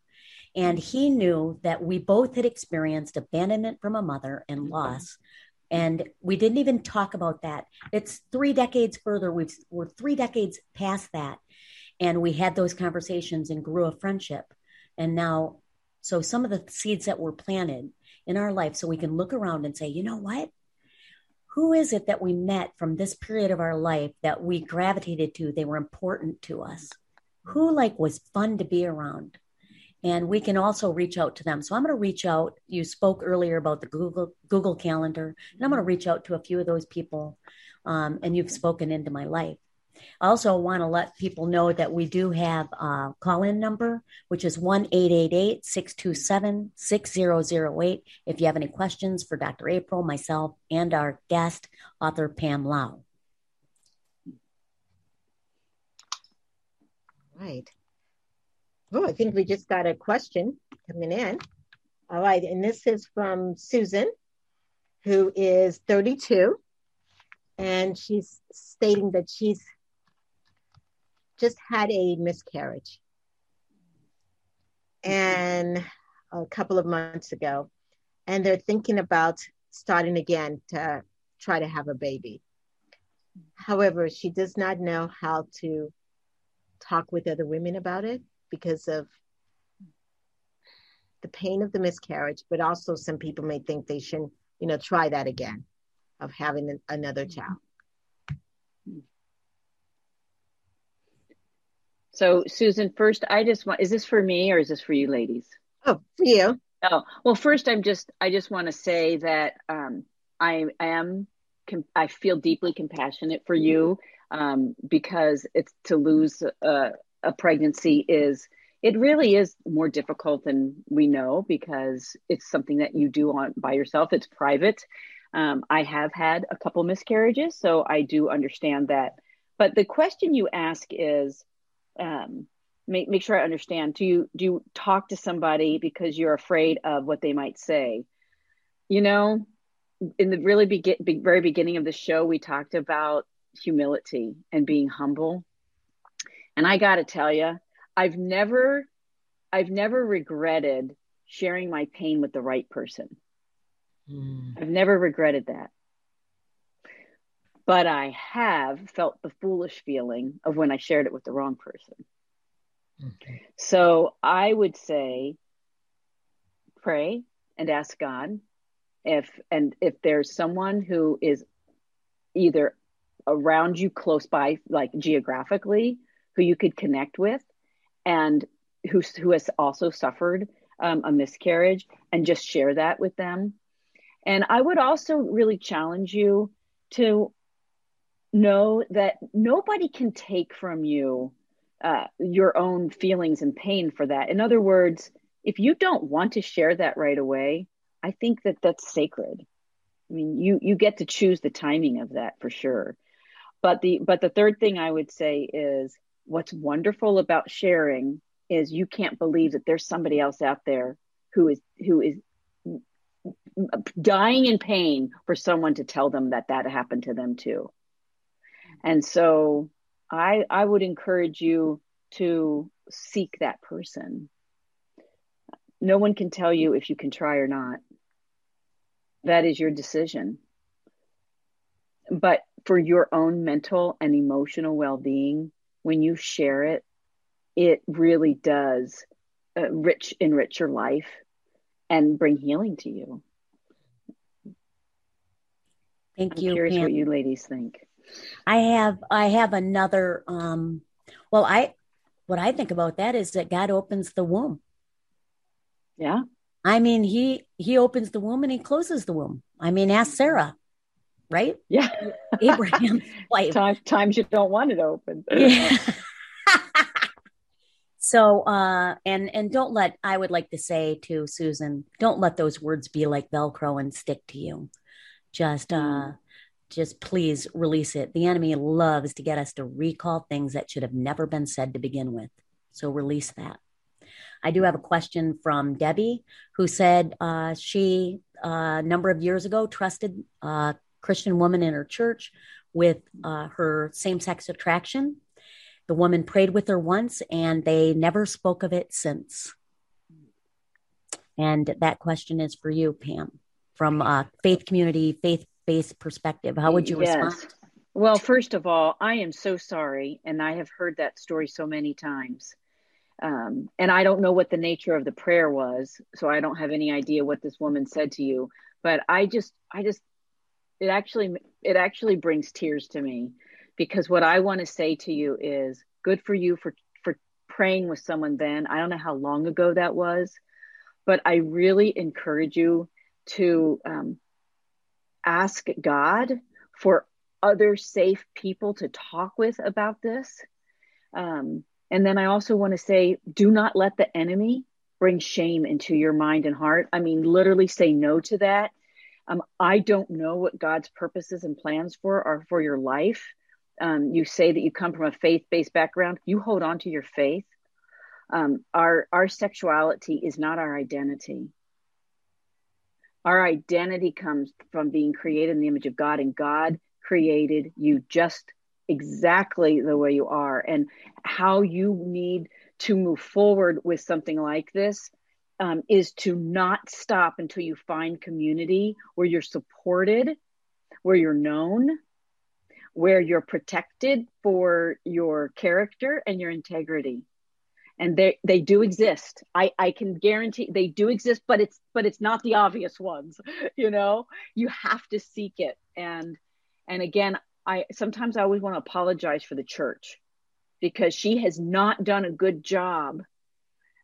And he knew that we both had experienced abandonment from a mother and loss. And we didn't even talk about that. It's three decades further. We've, we're three decades past that. And we had those conversations and grew a friendship. And now, so some of the seeds that were planted in our life, so we can look around and say, you know what? Who is it that we met from this period of our life that we gravitated to they were important to us who like was fun to be around. And we can also reach out to them. So i'm going to reach out you spoke earlier about the google google calendar and i'm going to reach out to a few of those people um, and you've spoken into my life I also want to let people know that we do have a call in number, which is 1 888 627 6008. If you have any questions for Dr. April, myself, and our guest, author Pam Lau. Right. Oh, I think we just got a question coming in. All right. And this is from Susan, who is 32. And she's stating that she's just had a miscarriage. Mm-hmm. And a couple of months ago. And they're thinking about starting again to try to have a baby. However, she does not know how to talk with other women about it because of the pain of the miscarriage, but also some people may think they shouldn't, you know, try that again of having an, another mm-hmm. child. So, Susan, first, I just want, is this for me or is this for you ladies? Oh, for you. Oh, well, first, I'm just, I just want to say that um, I am, I feel deeply compassionate for you um, because it's to lose a, a pregnancy is, it really is more difficult than we know because it's something that you do on by yourself. It's private. Um, I have had a couple miscarriages, so I do understand that. But the question you ask is, um, make make sure I understand. Do you do you talk to somebody because you're afraid of what they might say? You know, in the really be- very beginning of the show, we talked about humility and being humble. And I got to tell you, I've never, I've never regretted sharing my pain with the right person. Mm. I've never regretted that. But I have felt the foolish feeling of when I shared it with the wrong person. Okay. So I would say pray and ask God if and if there's someone who is either around you close by like geographically who you could connect with and who who has also suffered um, a miscarriage and just share that with them and I would also really challenge you to know that nobody can take from you uh, your own feelings and pain for that. In other words, if you don't want to share that right away, I think that that's sacred. I mean, you you get to choose the timing of that for sure. But the but the third thing I would say is what's wonderful about sharing is you can't believe that there's somebody else out there who is who is dying in pain for someone to tell them that that happened to them too. And so I I would encourage you to seek that person. No one can tell you if you can try or not. That is your decision. But for your own mental and emotional well-being, when you share it, it really does uh, rich enrich your life and bring healing to you. Thank I'm you. Curious Pam. what you ladies think. I have I have another um well I what I think about that is that God opens the womb. Yeah. I mean he he opens the womb and he closes the womb. I mean ask Sarah, right? Yeah. Abraham wife. Time, times you don't want it open. Yeah. so uh and and don't let I would like to say to Susan, don't let those words be like velcro and stick to you just uh. Just please release it. The enemy loves to get us to recall things that should have never been said to begin with. So release that. I do have a question from debbie who said uh, she uh, a number of years ago trusted a christian woman in her church with uh, her same-sex attraction. The woman prayed with her once and they never spoke of it since. And that question is for you pam from a faith community, faith based perspective? How would you yes. respond? Well, first of all, I am so sorry. And I have heard that story so many times. Um, and I don't know what the nature of the prayer was. So I don't have any idea what this woman said to you. But I just, I just, it actually, it actually brings tears to me because what I want to say to you is good for you for, for praying with someone then. I don't know how long ago that was, but I really encourage you to um, ask God for other safe people to talk with about this. Um, and then I also want to say, do not let the enemy bring shame into your mind and heart. I mean, literally say no to that. Um, I don't know what God's purposes and plans for are for your life. Um, you say that you come from a faith-based background. You hold on to your faith. Um, our our sexuality is not our identity. Our identity comes from being created in the image of God, and God created you just exactly the way you are. And how you need to move forward with something like this um, is to not stop until you find community where you're supported, where you're known, where you're protected for your character and your integrity and they they do exist. I i can guarantee they do exist but it's but it's not the obvious ones you know? You have to seek it. And and again i sometimes i always want to apologize for the church because she has not done a good job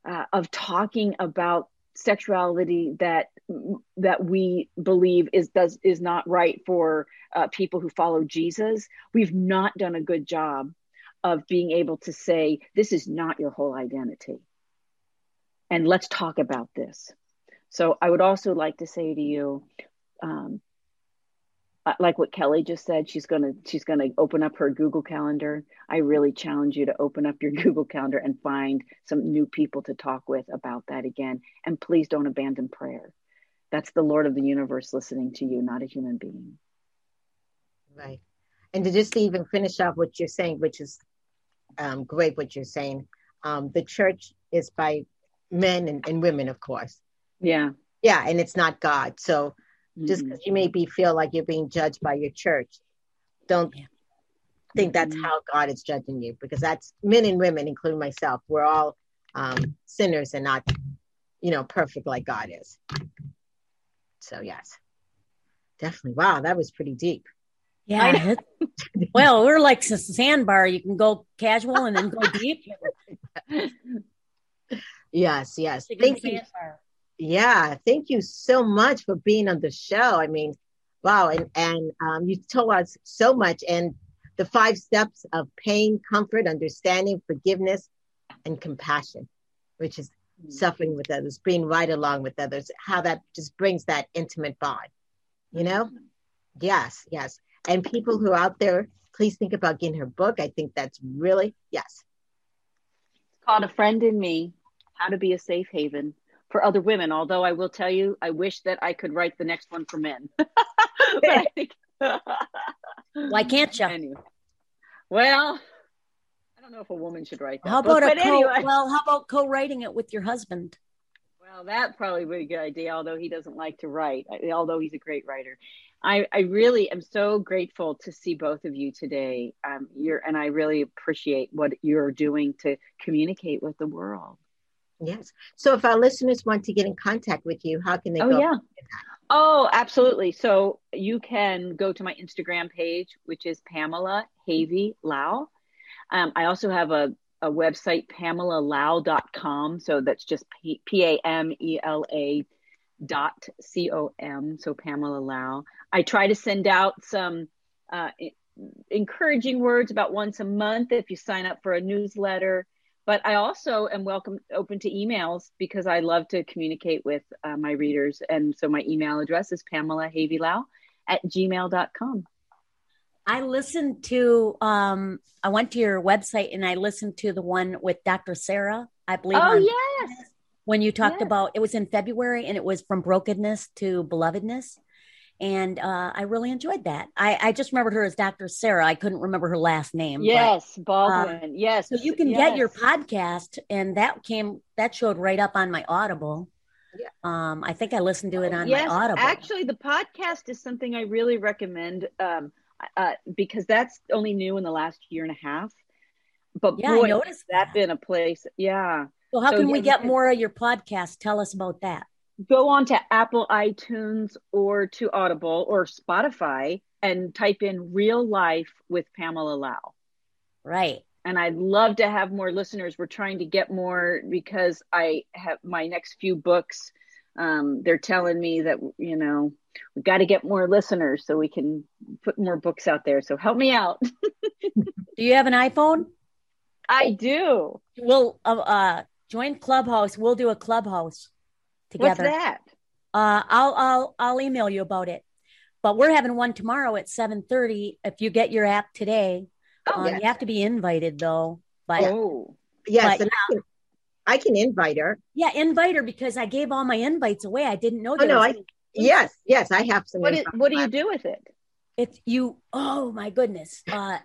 uh, of talking about sexuality that that we believe is does is not right for uh, people who follow Jesus. We've not done a good job of being able to say this is not your whole identity, and let's talk about this. So I would also like to say to you, um, uh, like what Kelly just said, she's gonna she's gonna open up her Google Calendar. I really challenge you to open up your Google Calendar and find some new people to talk with about that again. And please don't abandon prayer. That's the Lord of the universe listening to you, not a human being. Right. And to just even finish off what you're saying, which is um, great, what you're saying. Um, the church is by men and, and women, of course. Yeah. Yeah, and it's not God. So just because you maybe feel like you're being judged by your church, don't yeah. think that's mm-hmm. how God is judging you because that's men and women, including myself. We're all um, sinners and not, you know, perfect like God is. So, yes, definitely. Wow, that was pretty deep. Yeah. well, we're like a sandbar. You can go casual and then go deep. yes, yes. Thank you. Sandbar. Yeah, thank you so much for being on the show. I mean, wow, and and um, you told us so much, and the five steps of pain, comfort, understanding, forgiveness, and compassion, which is mm-hmm. suffering with others, being right along with others, how that just brings that intimate bond. You know? Mm-hmm. Yes, yes. And people who are out there, please think about getting her book. I think that's really yes. It's called A Friend in Me: How to Be a Safe Haven for other women. Although I will tell you, I wish that I could write the next one for men. think, Why can't you? Anyway. Well, I don't know if a woman should write that. How about book, a co- anyway. well? How about co-writing it with your husband? Well, that probably would be a good idea. Although he doesn't like to write, although he's a great writer. I, I really am so grateful to see both of you today. Um, you're, and I really appreciate what you're doing to communicate with the world. Yes. So if our listeners want to get in contact with you, how can they oh, go? Yeah. Oh, absolutely. So you can go to my Instagram page, which is Pamela Havey Lau. Um, I also have a, a website, pamelalau.com. So that's just P A M E L A dot C O M. So Pamela Lau. I try to send out some uh, encouraging words about once a month if you sign up for a newsletter. But I also am welcome open to emails because I love to communicate with uh, my readers. And so my email address is Pamela Havilau at gmail.com. I listened to, um, I went to your website and I listened to the one with Dr. Sarah, I believe. Oh, yes. When you talked about, it was in February and it was from brokenness to belovedness and uh, I really enjoyed that. I, I, just remembered her as Dr. Sarah. I couldn't remember her last name. Yes, but, Baldwin. Uh, yes. So you can yes. get your podcast, and that came that showed right up on my Audible. Yeah. Um, I think I listened to it on yes, my Audible. Actually, the podcast is something I really recommend um, uh, because that's only new in the last year and a half. But yeah, boy, I noticed that, that been a place. Yeah. So how so, can yeah, we get more of your podcast? Tell us about that go on to Apple iTunes or to Audible or Spotify and type in real life with Pamela Lau. Right. And I'd love to have more listeners. We're trying to get more because I have my next few books. Um, they're telling me that, you know, we've got to get more listeners so we can put more books out there. So help me out. do you have an iPhone? I do. We'll uh, uh, join Clubhouse. We'll do a Clubhouse together. What's that? Uh, I'll I'll I'll email you about it. But we're having one tomorrow at seven thirty. If you get your app today, oh, um, yes. you have to be invited though. But oh yes, but, I, can, I, can, invite her. Yeah, invite her because I gave all my invites away. I didn't know. Oh no, I yes yes I have some. What, is, what do you do with it? It's you. Oh my goodness. Uh,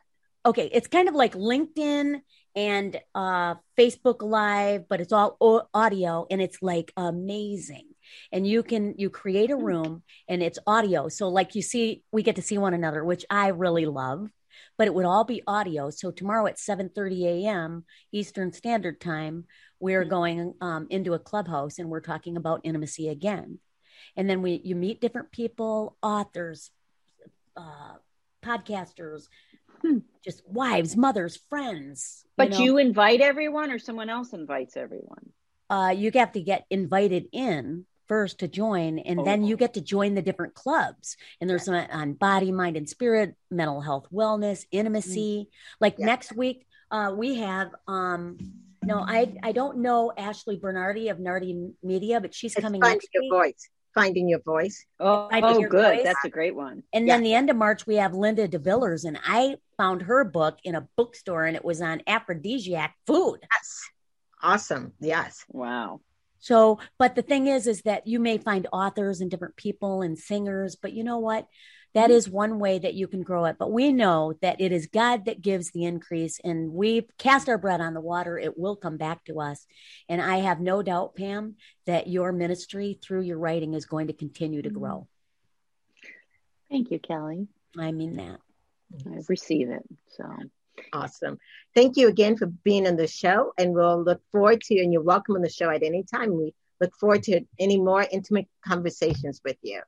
okay, it's kind of like LinkedIn and uh, Facebook Live, but it's all audio and it's like amazing. And you can you create a room and it's audio. So like you see, we get to see one another, which I really love. But it would all be audio. So tomorrow at 7:30 a.m. Eastern Standard Time, we're mm-hmm. going um, into a clubhouse and we're talking about intimacy again. And then we you meet different people, authors, uh, podcasters, hmm. just wives, mothers, friends. But you, know? you invite everyone, or someone else invites everyone. Uh, you have to get invited in first to join and oh. then you get to join the different clubs and there's some on body mind and spirit mental health wellness intimacy mm-hmm. like yeah. next week uh, we have um no i i don't know ashley bernardi of nardi media but she's it's coming your week. voice finding your voice. Oh, oh good. voice. that's a great one. And yeah. then the end of march we have linda devillers and i found her book in a bookstore and it was on aphrodisiac food. Yes. Awesome. Yes. Wow. So, but the thing is, is that you may find authors and different people and singers, but you know what? That mm-hmm. one way that you can grow it. But we know that it is God that gives the increase, and we cast our bread on the water. It will come back to us. And I have no doubt, Pam, that your ministry through your writing is going to continue to grow. Thank you, Kelly. I mean that. I receive it. So Awesome. Thank you again for being on the show. And we'll look forward to, you. and you're welcome on the show at any time. We look forward to any more intimate conversations with you.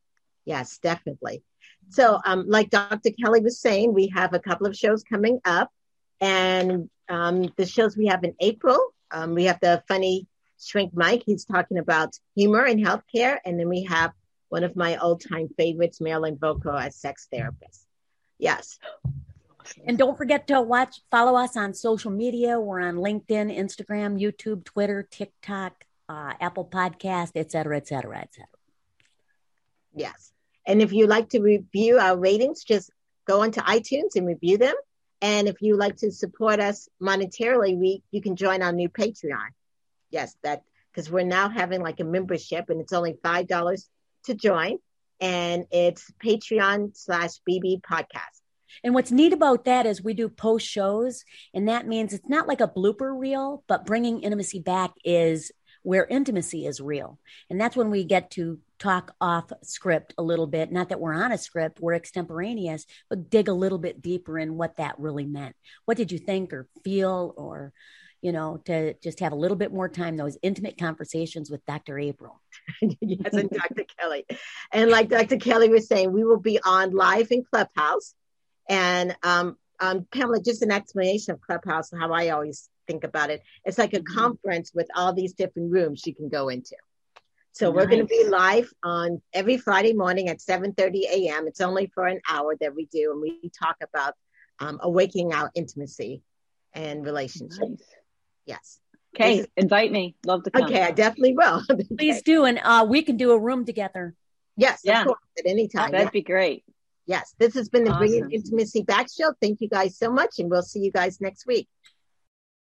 Yes, definitely. So, um, like Dr. Kelly was saying, we have a couple of shows coming up. And um, the shows we have in April, um, we have the funny shrink Mike. He's talking about humor and healthcare. And then we have one of my old time favorites, Marilyn Volker, as sex therapist. Yes. And don't forget to watch, follow us on social media. We're on LinkedIn, Instagram, YouTube, Twitter, TikTok, uh, Apple Podcast, et cetera, et cetera, et cetera. Yes. And if you like to review our ratings, just go onto iTunes and review them. And if you like to support us monetarily, we you can join our new Patreon. Yes, that because we're now having like a membership and it's only five dollars to join. And it's Patreon slash BB podcast. And what's neat about that is we do post shows, and that means it's not like a blooper reel, but bringing intimacy back is where intimacy is real. And that's when we get to talk off script a little bit. Not that we're on a script, we're extemporaneous, but dig a little bit deeper in what that really meant. What did you think or feel or you know, to just have a little bit more time, those intimate conversations with Dr. April. yes, and Dr. Kelly. And like Dr. Kelly was saying, we will be on live in Clubhouse and um, um, Pamela, just an explanation of Clubhouse how I always think about it. It's like a mm-hmm. conference with all these different rooms you can go into. So nice. we're going to be live on every Friday morning at 7:30 a.m. It's only for an hour that we do, and we talk about um, awakening our intimacy and relationships. Nice. Yes. Okay, is, invite me. Love to come. Okay, I definitely will. Please do, and uh, we can do a room together. Yes, yeah. Course, at any time. That'd yeah. be great. Yes, this has been the awesome. Bringing Intimacy Back Show. Thank you guys so much, and we'll see you guys next week.